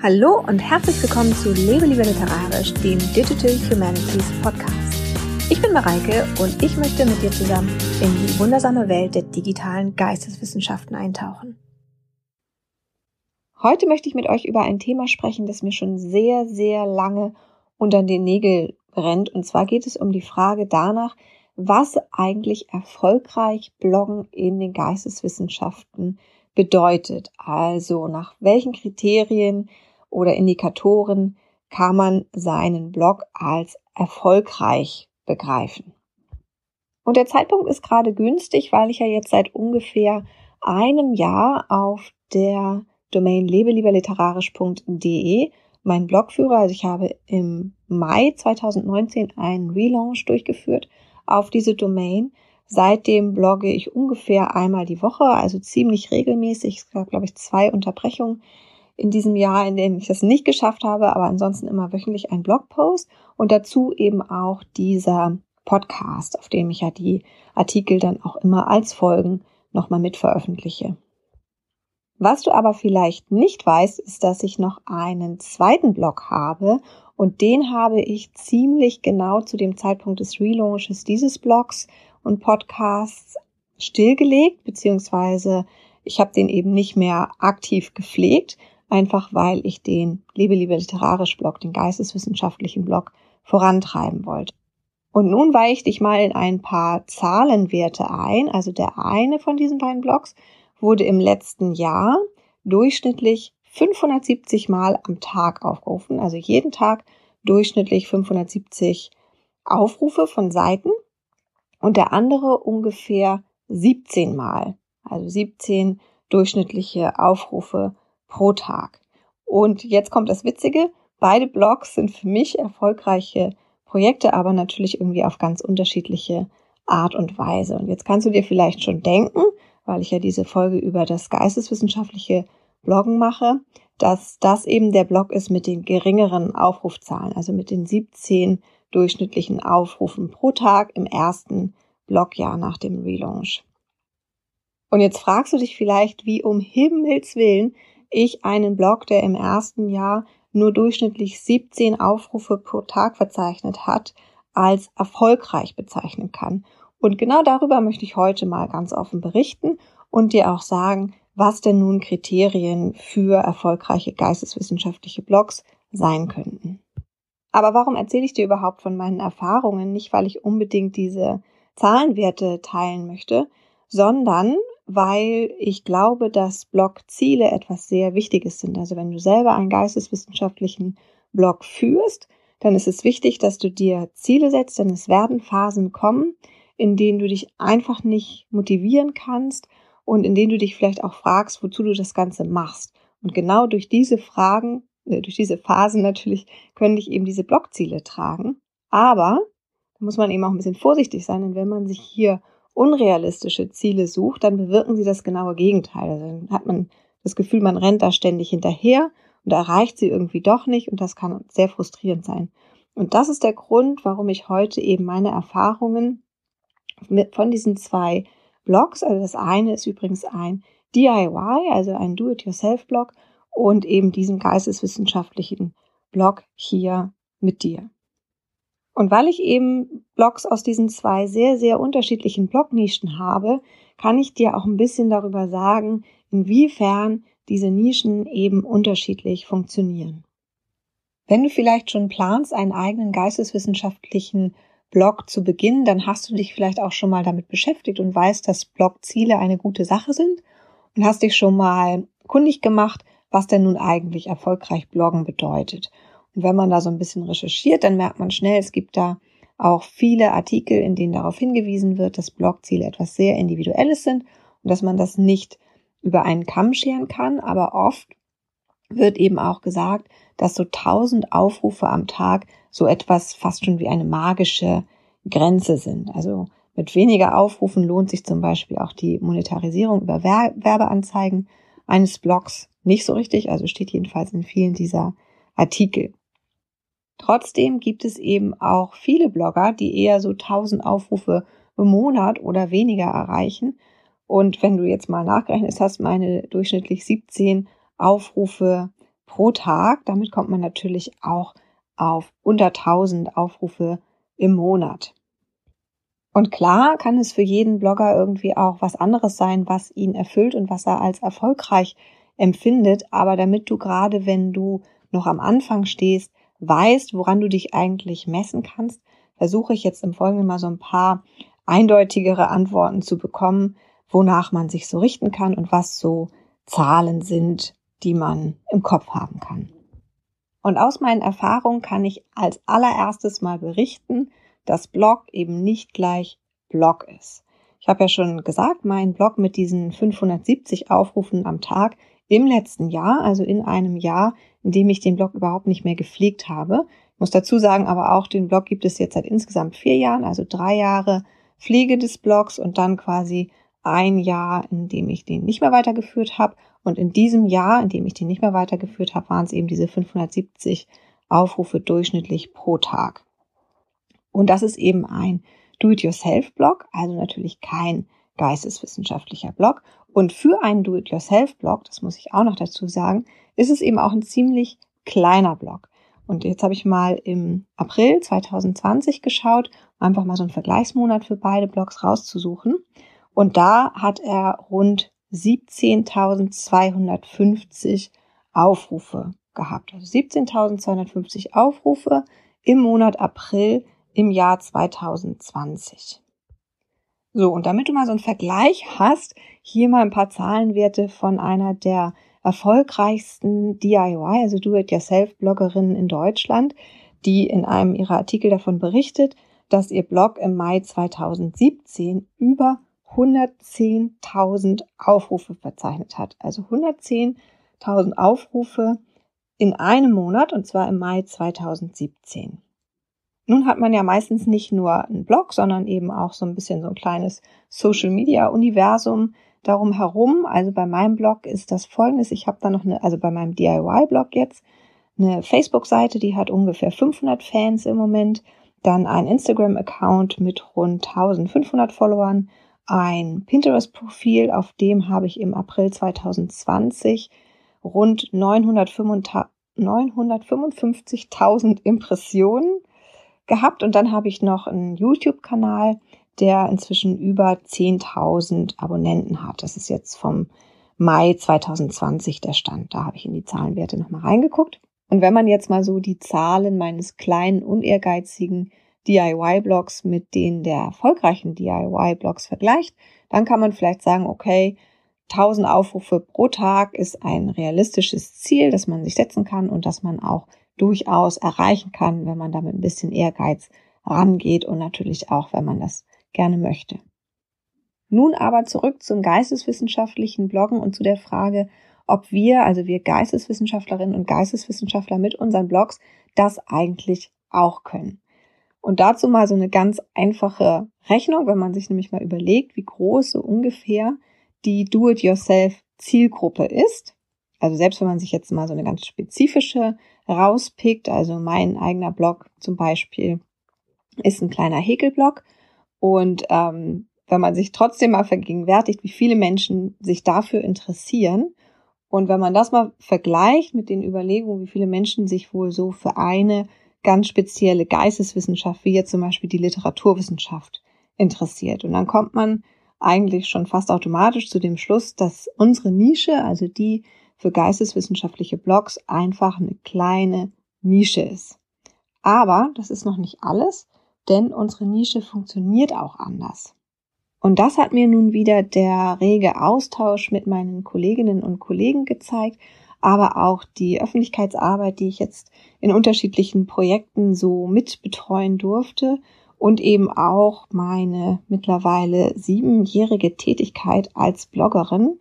Hallo und herzlich willkommen zu Lebe lieber literarisch, dem Digital Humanities Podcast. Ich bin Mareike und ich möchte mit dir zusammen in die wundersame Welt der digitalen Geisteswissenschaften eintauchen. Heute möchte ich mit euch über ein Thema sprechen, das mir schon sehr, sehr lange unter den Nägeln brennt. Und zwar geht es um die Frage danach, was eigentlich erfolgreich Bloggen in den Geisteswissenschaften bedeutet. Also nach welchen Kriterien oder Indikatoren kann man seinen Blog als erfolgreich begreifen. Und der Zeitpunkt ist gerade günstig, weil ich ja jetzt seit ungefähr einem Jahr auf der Domain lebelieberliterarisch.de meinen Blog führe. Also ich habe im Mai 2019 einen Relaunch durchgeführt auf diese Domain. Seitdem blogge ich ungefähr einmal die Woche, also ziemlich regelmäßig. Es gab, glaube ich, zwei Unterbrechungen in diesem Jahr, in dem ich das nicht geschafft habe, aber ansonsten immer wöchentlich ein Blogpost und dazu eben auch dieser Podcast, auf dem ich ja die Artikel dann auch immer als Folgen nochmal mit veröffentliche. Was du aber vielleicht nicht weißt, ist, dass ich noch einen zweiten Blog habe und den habe ich ziemlich genau zu dem Zeitpunkt des Relaunches dieses Blogs und Podcasts stillgelegt, beziehungsweise ich habe den eben nicht mehr aktiv gepflegt, einfach weil ich den Liebe, Liebe literarisch Blog, den geisteswissenschaftlichen Blog vorantreiben wollte. Und nun weichte ich mal in ein paar Zahlenwerte ein. Also der eine von diesen beiden Blogs wurde im letzten Jahr durchschnittlich 570 Mal am Tag aufgerufen. Also jeden Tag durchschnittlich 570 Aufrufe von Seiten. Und der andere ungefähr 17 Mal. Also 17 durchschnittliche Aufrufe pro Tag. Und jetzt kommt das Witzige. Beide Blogs sind für mich erfolgreiche Projekte, aber natürlich irgendwie auf ganz unterschiedliche Art und Weise. Und jetzt kannst du dir vielleicht schon denken, weil ich ja diese Folge über das geisteswissenschaftliche Bloggen mache, dass das eben der Blog ist mit den geringeren Aufrufzahlen, also mit den 17 durchschnittlichen Aufrufen pro Tag im ersten Blogjahr nach dem Relaunch. Und jetzt fragst du dich vielleicht, wie um Himmels Willen ich einen Blog, der im ersten Jahr nur durchschnittlich 17 Aufrufe pro Tag verzeichnet hat, als erfolgreich bezeichnen kann. Und genau darüber möchte ich heute mal ganz offen berichten und dir auch sagen, was denn nun Kriterien für erfolgreiche geisteswissenschaftliche Blogs sein könnten. Aber warum erzähle ich dir überhaupt von meinen Erfahrungen? Nicht, weil ich unbedingt diese Zahlenwerte teilen möchte, sondern weil ich glaube, dass Blogziele etwas sehr Wichtiges sind. Also wenn du selber einen geisteswissenschaftlichen Blog führst, dann ist es wichtig, dass du dir Ziele setzt, denn es werden Phasen kommen, in denen du dich einfach nicht motivieren kannst und in denen du dich vielleicht auch fragst, wozu du das Ganze machst. Und genau durch diese Fragen, äh, durch diese Phasen natürlich, können dich eben diese Blogziele tragen. Aber da muss man eben auch ein bisschen vorsichtig sein, denn wenn man sich hier unrealistische Ziele sucht, dann bewirken sie das genaue Gegenteil. Also dann hat man das Gefühl, man rennt da ständig hinterher und erreicht sie irgendwie doch nicht und das kann sehr frustrierend sein. Und das ist der Grund, warum ich heute eben meine Erfahrungen mit, von diesen zwei Blogs, also das eine ist übrigens ein DIY, also ein Do-it-yourself-Blog und eben diesem geisteswissenschaftlichen Blog hier mit dir. Und weil ich eben Blogs aus diesen zwei sehr, sehr unterschiedlichen Blognischen habe, kann ich dir auch ein bisschen darüber sagen, inwiefern diese Nischen eben unterschiedlich funktionieren. Wenn du vielleicht schon planst, einen eigenen geisteswissenschaftlichen Blog zu beginnen, dann hast du dich vielleicht auch schon mal damit beschäftigt und weißt, dass Blogziele eine gute Sache sind und hast dich schon mal kundig gemacht, was denn nun eigentlich erfolgreich Bloggen bedeutet. Und wenn man da so ein bisschen recherchiert, dann merkt man schnell, es gibt da auch viele Artikel, in denen darauf hingewiesen wird, dass Blogziele etwas sehr Individuelles sind und dass man das nicht über einen Kamm scheren kann. Aber oft wird eben auch gesagt, dass so 1000 Aufrufe am Tag so etwas fast schon wie eine magische Grenze sind. Also mit weniger Aufrufen lohnt sich zum Beispiel auch die Monetarisierung über Werbeanzeigen eines Blogs nicht so richtig. Also steht jedenfalls in vielen dieser Artikel. Trotzdem gibt es eben auch viele Blogger, die eher so 1000 Aufrufe im Monat oder weniger erreichen. Und wenn du jetzt mal nachgerechnet hast, meine durchschnittlich 17 Aufrufe pro Tag. Damit kommt man natürlich auch auf unter 1000 Aufrufe im Monat. Und klar kann es für jeden Blogger irgendwie auch was anderes sein, was ihn erfüllt und was er als erfolgreich empfindet. Aber damit du gerade, wenn du noch am Anfang stehst, weißt, woran du dich eigentlich messen kannst, versuche ich jetzt im Folgenden mal so ein paar eindeutigere Antworten zu bekommen, wonach man sich so richten kann und was so Zahlen sind, die man im Kopf haben kann. Und aus meinen Erfahrungen kann ich als allererstes mal berichten, dass Blog eben nicht gleich Blog ist. Ich habe ja schon gesagt, mein Blog mit diesen 570 Aufrufen am Tag im letzten Jahr, also in einem Jahr, in dem ich den Blog überhaupt nicht mehr gepflegt habe. Ich muss dazu sagen, aber auch den Blog gibt es jetzt seit insgesamt vier Jahren, also drei Jahre Pflege des Blogs und dann quasi ein Jahr, in dem ich den nicht mehr weitergeführt habe. Und in diesem Jahr, in dem ich den nicht mehr weitergeführt habe, waren es eben diese 570 Aufrufe durchschnittlich pro Tag. Und das ist eben ein Do-it-yourself-Blog, also natürlich kein geisteswissenschaftlicher Blog. Und für einen Do-it-yourself-Blog, das muss ich auch noch dazu sagen, ist es eben auch ein ziemlich kleiner Blog. Und jetzt habe ich mal im April 2020 geschaut, einfach mal so einen Vergleichsmonat für beide Blogs rauszusuchen. Und da hat er rund 17.250 Aufrufe gehabt. Also 17.250 Aufrufe im Monat April im Jahr 2020. So, und damit du mal so einen Vergleich hast, hier mal ein paar Zahlenwerte von einer der erfolgreichsten DIY, also Do-it-yourself-Bloggerinnen in Deutschland, die in einem ihrer Artikel davon berichtet, dass ihr Blog im Mai 2017 über 110.000 Aufrufe verzeichnet hat. Also 110.000 Aufrufe in einem Monat und zwar im Mai 2017. Nun hat man ja meistens nicht nur einen Blog, sondern eben auch so ein bisschen so ein kleines Social Media Universum darum herum. Also bei meinem Blog ist das folgendes. Ich habe da noch eine, also bei meinem DIY Blog jetzt eine Facebook-Seite, die hat ungefähr 500 Fans im Moment. Dann ein Instagram-Account mit rund 1500 Followern. Ein Pinterest-Profil, auf dem habe ich im April 2020 rund 955.000 Impressionen gehabt und dann habe ich noch einen YouTube-Kanal, der inzwischen über 10.000 Abonnenten hat. Das ist jetzt vom Mai 2020 der Stand. Da habe ich in die Zahlenwerte nochmal reingeguckt. Und wenn man jetzt mal so die Zahlen meines kleinen, unehrgeizigen DIY-Blogs mit denen der erfolgreichen DIY-Blogs vergleicht, dann kann man vielleicht sagen, okay, 1000 Aufrufe pro Tag ist ein realistisches Ziel, das man sich setzen kann und das man auch durchaus erreichen kann, wenn man damit ein bisschen Ehrgeiz rangeht und natürlich auch, wenn man das gerne möchte. Nun aber zurück zum geisteswissenschaftlichen Bloggen und zu der Frage, ob wir, also wir Geisteswissenschaftlerinnen und Geisteswissenschaftler mit unseren Blogs, das eigentlich auch können. Und dazu mal so eine ganz einfache Rechnung, wenn man sich nämlich mal überlegt, wie groß so ungefähr die Do-it-yourself Zielgruppe ist. Also selbst wenn man sich jetzt mal so eine ganz spezifische rauspickt, also mein eigener Blog zum Beispiel ist ein kleiner Häkelblog und ähm, wenn man sich trotzdem mal vergegenwärtigt, wie viele Menschen sich dafür interessieren und wenn man das mal vergleicht mit den Überlegungen, wie viele Menschen sich wohl so für eine ganz spezielle Geisteswissenschaft, wie jetzt zum Beispiel die Literaturwissenschaft, interessiert. Und dann kommt man eigentlich schon fast automatisch zu dem Schluss, dass unsere Nische, also die für geisteswissenschaftliche Blogs einfach eine kleine Nische ist. Aber das ist noch nicht alles, denn unsere Nische funktioniert auch anders. Und das hat mir nun wieder der rege Austausch mit meinen Kolleginnen und Kollegen gezeigt, aber auch die Öffentlichkeitsarbeit, die ich jetzt in unterschiedlichen Projekten so mitbetreuen durfte und eben auch meine mittlerweile siebenjährige Tätigkeit als Bloggerin,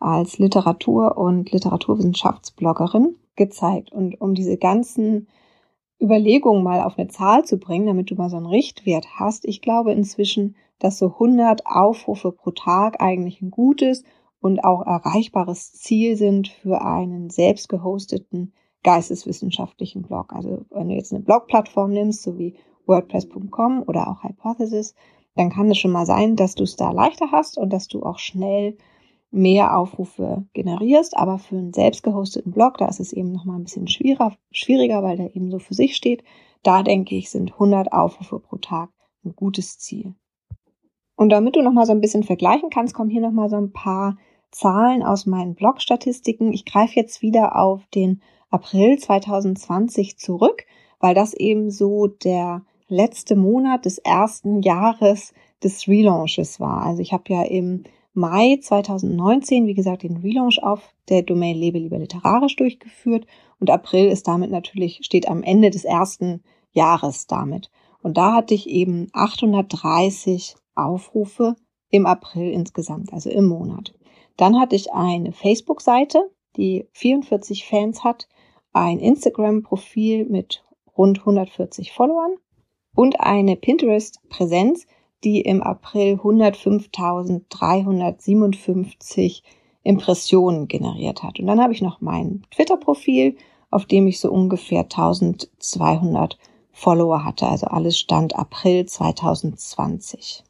als Literatur- und Literaturwissenschaftsbloggerin gezeigt. Und um diese ganzen Überlegungen mal auf eine Zahl zu bringen, damit du mal so einen Richtwert hast, ich glaube inzwischen, dass so 100 Aufrufe pro Tag eigentlich ein gutes und auch erreichbares Ziel sind für einen selbst gehosteten geisteswissenschaftlichen Blog. Also wenn du jetzt eine Blogplattform nimmst, so wie WordPress.com oder auch Hypothesis, dann kann es schon mal sein, dass du es da leichter hast und dass du auch schnell mehr Aufrufe generierst, aber für einen selbst gehosteten Blog, da ist es eben nochmal ein bisschen schwieriger, schwieriger, weil der eben so für sich steht. Da denke ich, sind 100 Aufrufe pro Tag ein gutes Ziel. Und damit du nochmal so ein bisschen vergleichen kannst, kommen hier nochmal so ein paar Zahlen aus meinen Blog-Statistiken. Ich greife jetzt wieder auf den April 2020 zurück, weil das eben so der letzte Monat des ersten Jahres des Relaunches war. Also ich habe ja im Mai 2019, wie gesagt, den Relaunch auf der Domain Lebe lieber literarisch durchgeführt und April ist damit natürlich, steht am Ende des ersten Jahres damit. Und da hatte ich eben 830 Aufrufe im April insgesamt, also im Monat. Dann hatte ich eine Facebook-Seite, die 44 Fans hat, ein Instagram-Profil mit rund 140 Followern und eine Pinterest-Präsenz, die im April 105.357 Impressionen generiert hat. Und dann habe ich noch mein Twitter-Profil, auf dem ich so ungefähr 1200 Follower hatte. Also alles stand April 2020.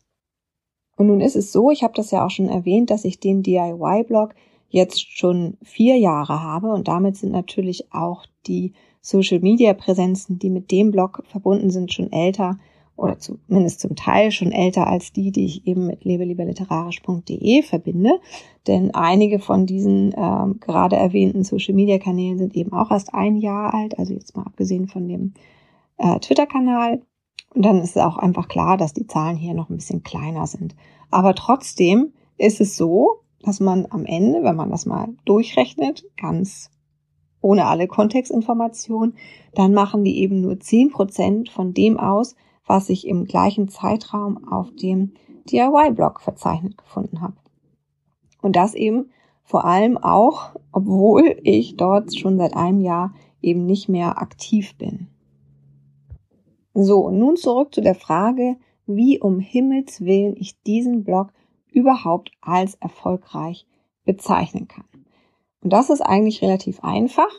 Und nun ist es so, ich habe das ja auch schon erwähnt, dass ich den DIY-Blog jetzt schon vier Jahre habe und damit sind natürlich auch die Social-Media-Präsenzen, die mit dem Blog verbunden sind, schon älter oder zumindest zum Teil schon älter als die, die ich eben mit lebelieberliterarisch.de verbinde. Denn einige von diesen ähm, gerade erwähnten Social-Media-Kanälen sind eben auch erst ein Jahr alt, also jetzt mal abgesehen von dem äh, Twitter-Kanal. Und dann ist es auch einfach klar, dass die Zahlen hier noch ein bisschen kleiner sind. Aber trotzdem ist es so, dass man am Ende, wenn man das mal durchrechnet, ganz ohne alle Kontextinformationen, dann machen die eben nur zehn Prozent von dem aus, was ich im gleichen Zeitraum auf dem DIY-Blog verzeichnet gefunden habe. Und das eben vor allem auch, obwohl ich dort schon seit einem Jahr eben nicht mehr aktiv bin. So, nun zurück zu der Frage, wie um Himmels willen ich diesen Blog überhaupt als erfolgreich bezeichnen kann. Und das ist eigentlich relativ einfach.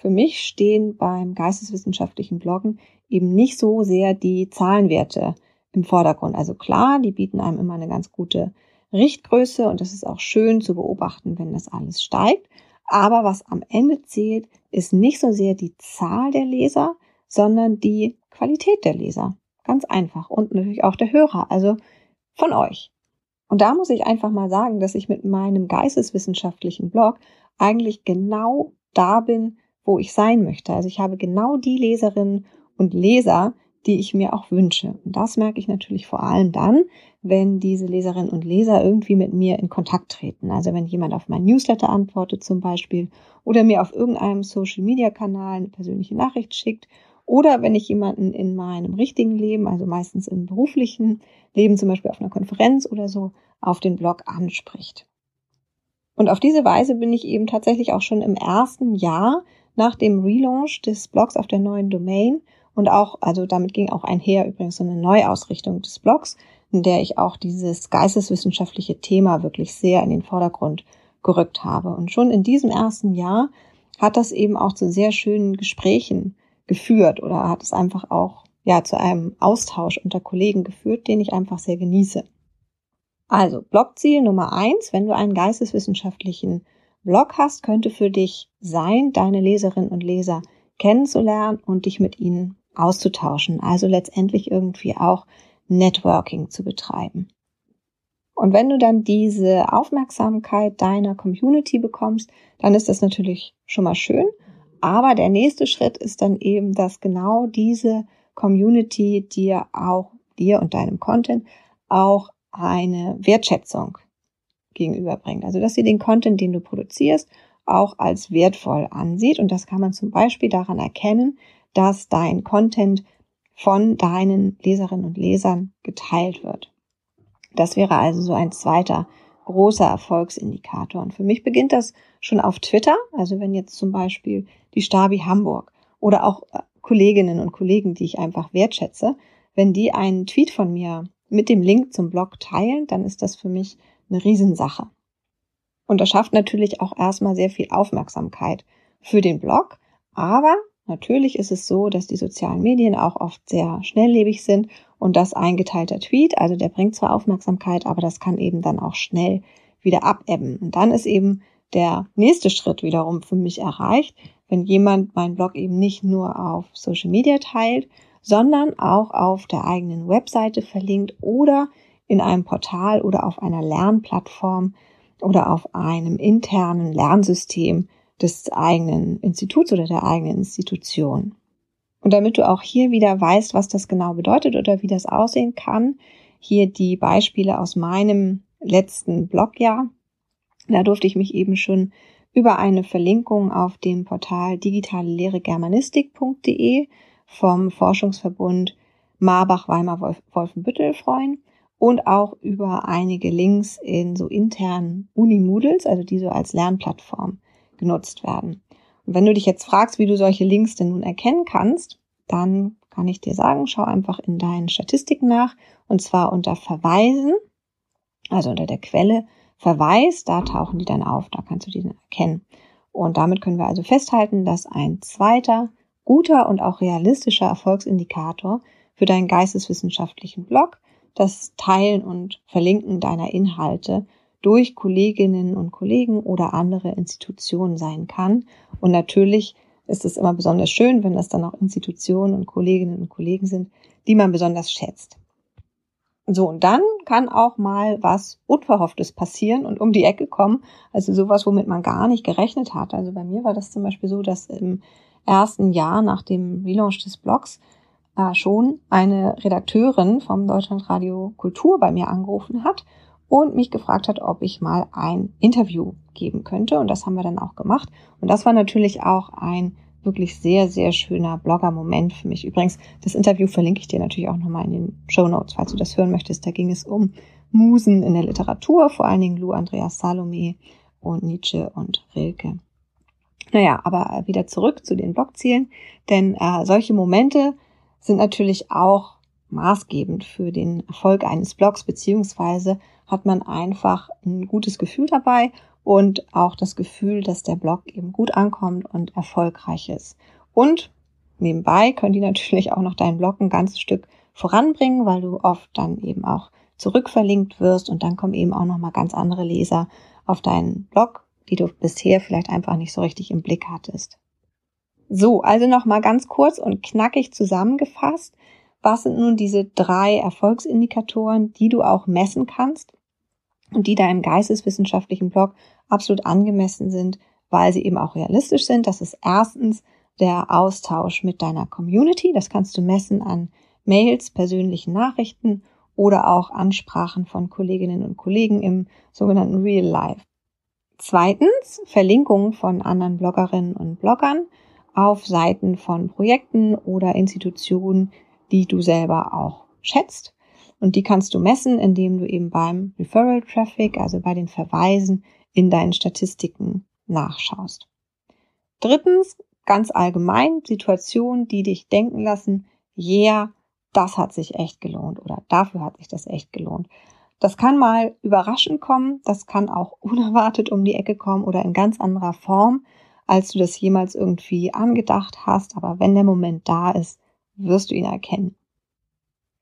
Für mich stehen beim geisteswissenschaftlichen Bloggen eben nicht so sehr die Zahlenwerte im Vordergrund. Also klar, die bieten einem immer eine ganz gute Richtgröße und das ist auch schön zu beobachten, wenn das alles steigt. Aber was am Ende zählt, ist nicht so sehr die Zahl der Leser, sondern die Qualität der Leser. Ganz einfach. Und natürlich auch der Hörer, also von euch. Und da muss ich einfach mal sagen, dass ich mit meinem geisteswissenschaftlichen Blog eigentlich genau da bin, wo ich sein möchte. Also ich habe genau die Leserinnen und Leser, die ich mir auch wünsche. Und das merke ich natürlich vor allem dann, wenn diese Leserinnen und Leser irgendwie mit mir in Kontakt treten. Also wenn jemand auf mein Newsletter antwortet zum Beispiel oder mir auf irgendeinem Social-Media-Kanal eine persönliche Nachricht schickt oder wenn ich jemanden in meinem richtigen Leben, also meistens im beruflichen Leben, zum Beispiel auf einer Konferenz oder so, auf den Blog anspricht. Und auf diese Weise bin ich eben tatsächlich auch schon im ersten Jahr nach dem Relaunch des Blogs auf der neuen Domain und auch, also damit ging auch einher übrigens so eine Neuausrichtung des Blogs, in der ich auch dieses geisteswissenschaftliche Thema wirklich sehr in den Vordergrund gerückt habe. Und schon in diesem ersten Jahr hat das eben auch zu sehr schönen Gesprächen geführt oder hat es einfach auch ja zu einem Austausch unter Kollegen geführt, den ich einfach sehr genieße. Also Blogziel Nummer eins, wenn du einen geisteswissenschaftlichen Blog hast, könnte für dich sein, deine Leserinnen und Leser kennenzulernen und dich mit ihnen auszutauschen. Also letztendlich irgendwie auch Networking zu betreiben. Und wenn du dann diese Aufmerksamkeit deiner Community bekommst, dann ist das natürlich schon mal schön. Aber der nächste Schritt ist dann eben, dass genau diese Community dir auch, dir und deinem Content auch eine Wertschätzung gegenüberbringt. Also dass sie den Content, den du produzierst, auch als wertvoll ansieht. Und das kann man zum Beispiel daran erkennen, dass dein Content von deinen Leserinnen und Lesern geteilt wird. Das wäre also so ein zweiter großer Erfolgsindikator. Und für mich beginnt das schon auf Twitter. Also wenn jetzt zum Beispiel die Stabi Hamburg oder auch äh, Kolleginnen und Kollegen, die ich einfach wertschätze, wenn die einen Tweet von mir mit dem Link zum Blog teilen, dann ist das für mich eine Riesensache. Und das schafft natürlich auch erstmal sehr viel Aufmerksamkeit für den Blog. Aber natürlich ist es so, dass die sozialen Medien auch oft sehr schnelllebig sind und das eingeteilter Tweet, also der bringt zwar Aufmerksamkeit, aber das kann eben dann auch schnell wieder abebben. Und dann ist eben der nächste Schritt wiederum für mich erreicht, wenn jemand meinen Blog eben nicht nur auf Social Media teilt, sondern auch auf der eigenen Webseite verlinkt oder in einem Portal oder auf einer Lernplattform oder auf einem internen Lernsystem des eigenen Instituts oder der eigenen Institution. Und damit du auch hier wieder weißt, was das genau bedeutet oder wie das aussehen kann, hier die Beispiele aus meinem letzten Blogjahr. Da durfte ich mich eben schon über eine Verlinkung auf dem Portal digitalelehregermanistik.de vom Forschungsverbund Marbach-Weimar-Wolfenbüttel freuen und auch über einige Links in so internen Uni-Moodles, also die so als Lernplattform genutzt werden. Und wenn du dich jetzt fragst, wie du solche Links denn nun erkennen kannst, dann kann ich dir sagen, schau einfach in deinen Statistiken nach und zwar unter Verweisen, also unter der Quelle Verweis, da tauchen die dann auf, da kannst du die dann erkennen. Und damit können wir also festhalten, dass ein zweiter, guter und auch realistischer Erfolgsindikator für deinen geisteswissenschaftlichen Blog das Teilen und Verlinken deiner Inhalte durch Kolleginnen und Kollegen oder andere Institutionen sein kann. Und natürlich ist es immer besonders schön, wenn das dann auch Institutionen und Kolleginnen und Kollegen sind, die man besonders schätzt. So, und dann kann auch mal was Unverhofftes passieren und um die Ecke kommen. Also sowas, womit man gar nicht gerechnet hat. Also bei mir war das zum Beispiel so, dass im ersten Jahr nach dem Relaunch des Blogs äh, schon eine Redakteurin vom Deutschlandradio Kultur bei mir angerufen hat und mich gefragt hat, ob ich mal ein Interview geben könnte. Und das haben wir dann auch gemacht. Und das war natürlich auch ein wirklich sehr, sehr schöner Blogger-Moment für mich. Übrigens, das Interview verlinke ich dir natürlich auch nochmal in den Show Notes, falls du das hören möchtest. Da ging es um Musen in der Literatur, vor allen Dingen Lou Andreas Salome und Nietzsche und Rilke. Naja, aber wieder zurück zu den Blogzielen, denn äh, solche Momente sind natürlich auch maßgebend für den Erfolg eines Blogs, beziehungsweise hat man einfach ein gutes Gefühl dabei und auch das Gefühl, dass der Blog eben gut ankommt und erfolgreich ist. Und nebenbei können die natürlich auch noch deinen Blog ein ganzes Stück voranbringen, weil du oft dann eben auch zurückverlinkt wirst und dann kommen eben auch noch mal ganz andere Leser auf deinen Blog, die du bisher vielleicht einfach nicht so richtig im Blick hattest. So, also noch mal ganz kurz und knackig zusammengefasst. Was sind nun diese drei Erfolgsindikatoren, die du auch messen kannst und die deinem geisteswissenschaftlichen Blog absolut angemessen sind, weil sie eben auch realistisch sind? Das ist erstens der Austausch mit deiner Community. Das kannst du messen an Mails, persönlichen Nachrichten oder auch Ansprachen von Kolleginnen und Kollegen im sogenannten Real Life. Zweitens Verlinkungen von anderen Bloggerinnen und Bloggern auf Seiten von Projekten oder Institutionen, die du selber auch schätzt. Und die kannst du messen, indem du eben beim Referral Traffic, also bei den Verweisen in deinen Statistiken nachschaust. Drittens, ganz allgemein, Situationen, die dich denken lassen, yeah, das hat sich echt gelohnt oder dafür hat sich das echt gelohnt. Das kann mal überraschend kommen, das kann auch unerwartet um die Ecke kommen oder in ganz anderer Form als du das jemals irgendwie angedacht hast. Aber wenn der Moment da ist, wirst du ihn erkennen.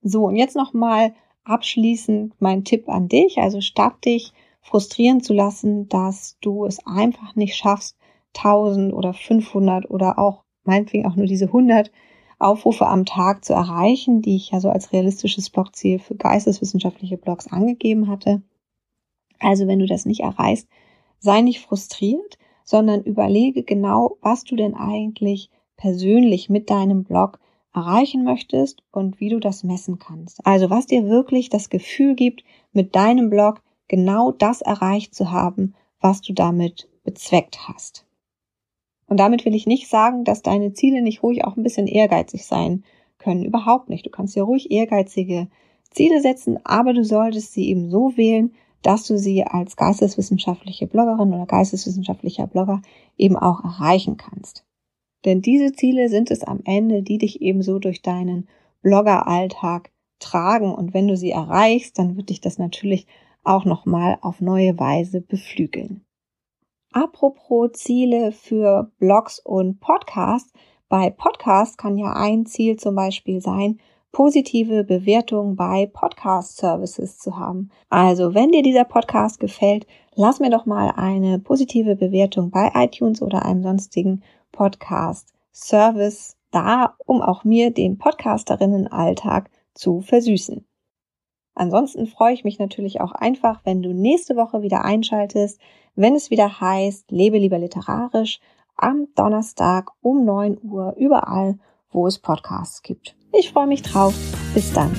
So, und jetzt nochmal abschließend mein Tipp an dich. Also statt dich frustrieren zu lassen, dass du es einfach nicht schaffst, 1000 oder 500 oder auch meinetwegen auch nur diese 100 Aufrufe am Tag zu erreichen, die ich ja so als realistisches Blogziel für geisteswissenschaftliche Blogs angegeben hatte. Also wenn du das nicht erreichst, sei nicht frustriert, sondern überlege genau, was du denn eigentlich persönlich mit deinem Blog erreichen möchtest und wie du das messen kannst. Also was dir wirklich das Gefühl gibt, mit deinem Blog genau das erreicht zu haben, was du damit bezweckt hast. Und damit will ich nicht sagen, dass deine Ziele nicht ruhig auch ein bisschen ehrgeizig sein können. Überhaupt nicht. Du kannst ja ruhig ehrgeizige Ziele setzen, aber du solltest sie eben so wählen, dass du sie als geisteswissenschaftliche Bloggerin oder geisteswissenschaftlicher Blogger eben auch erreichen kannst. Denn diese Ziele sind es am Ende, die dich ebenso durch deinen Bloggeralltag tragen. Und wenn du sie erreichst, dann wird dich das natürlich auch nochmal auf neue Weise beflügeln. Apropos Ziele für Blogs und Podcasts. Bei Podcasts kann ja ein Ziel zum Beispiel sein, positive Bewertung bei Podcast Services zu haben. Also, wenn dir dieser Podcast gefällt, lass mir doch mal eine positive Bewertung bei iTunes oder einem sonstigen Podcast Service da, um auch mir den Podcasterinnen-Alltag zu versüßen. Ansonsten freue ich mich natürlich auch einfach, wenn du nächste Woche wieder einschaltest, wenn es wieder heißt, lebe lieber literarisch am Donnerstag um 9 Uhr überall, wo es Podcasts gibt. Ich freue mich drauf. Bis dann.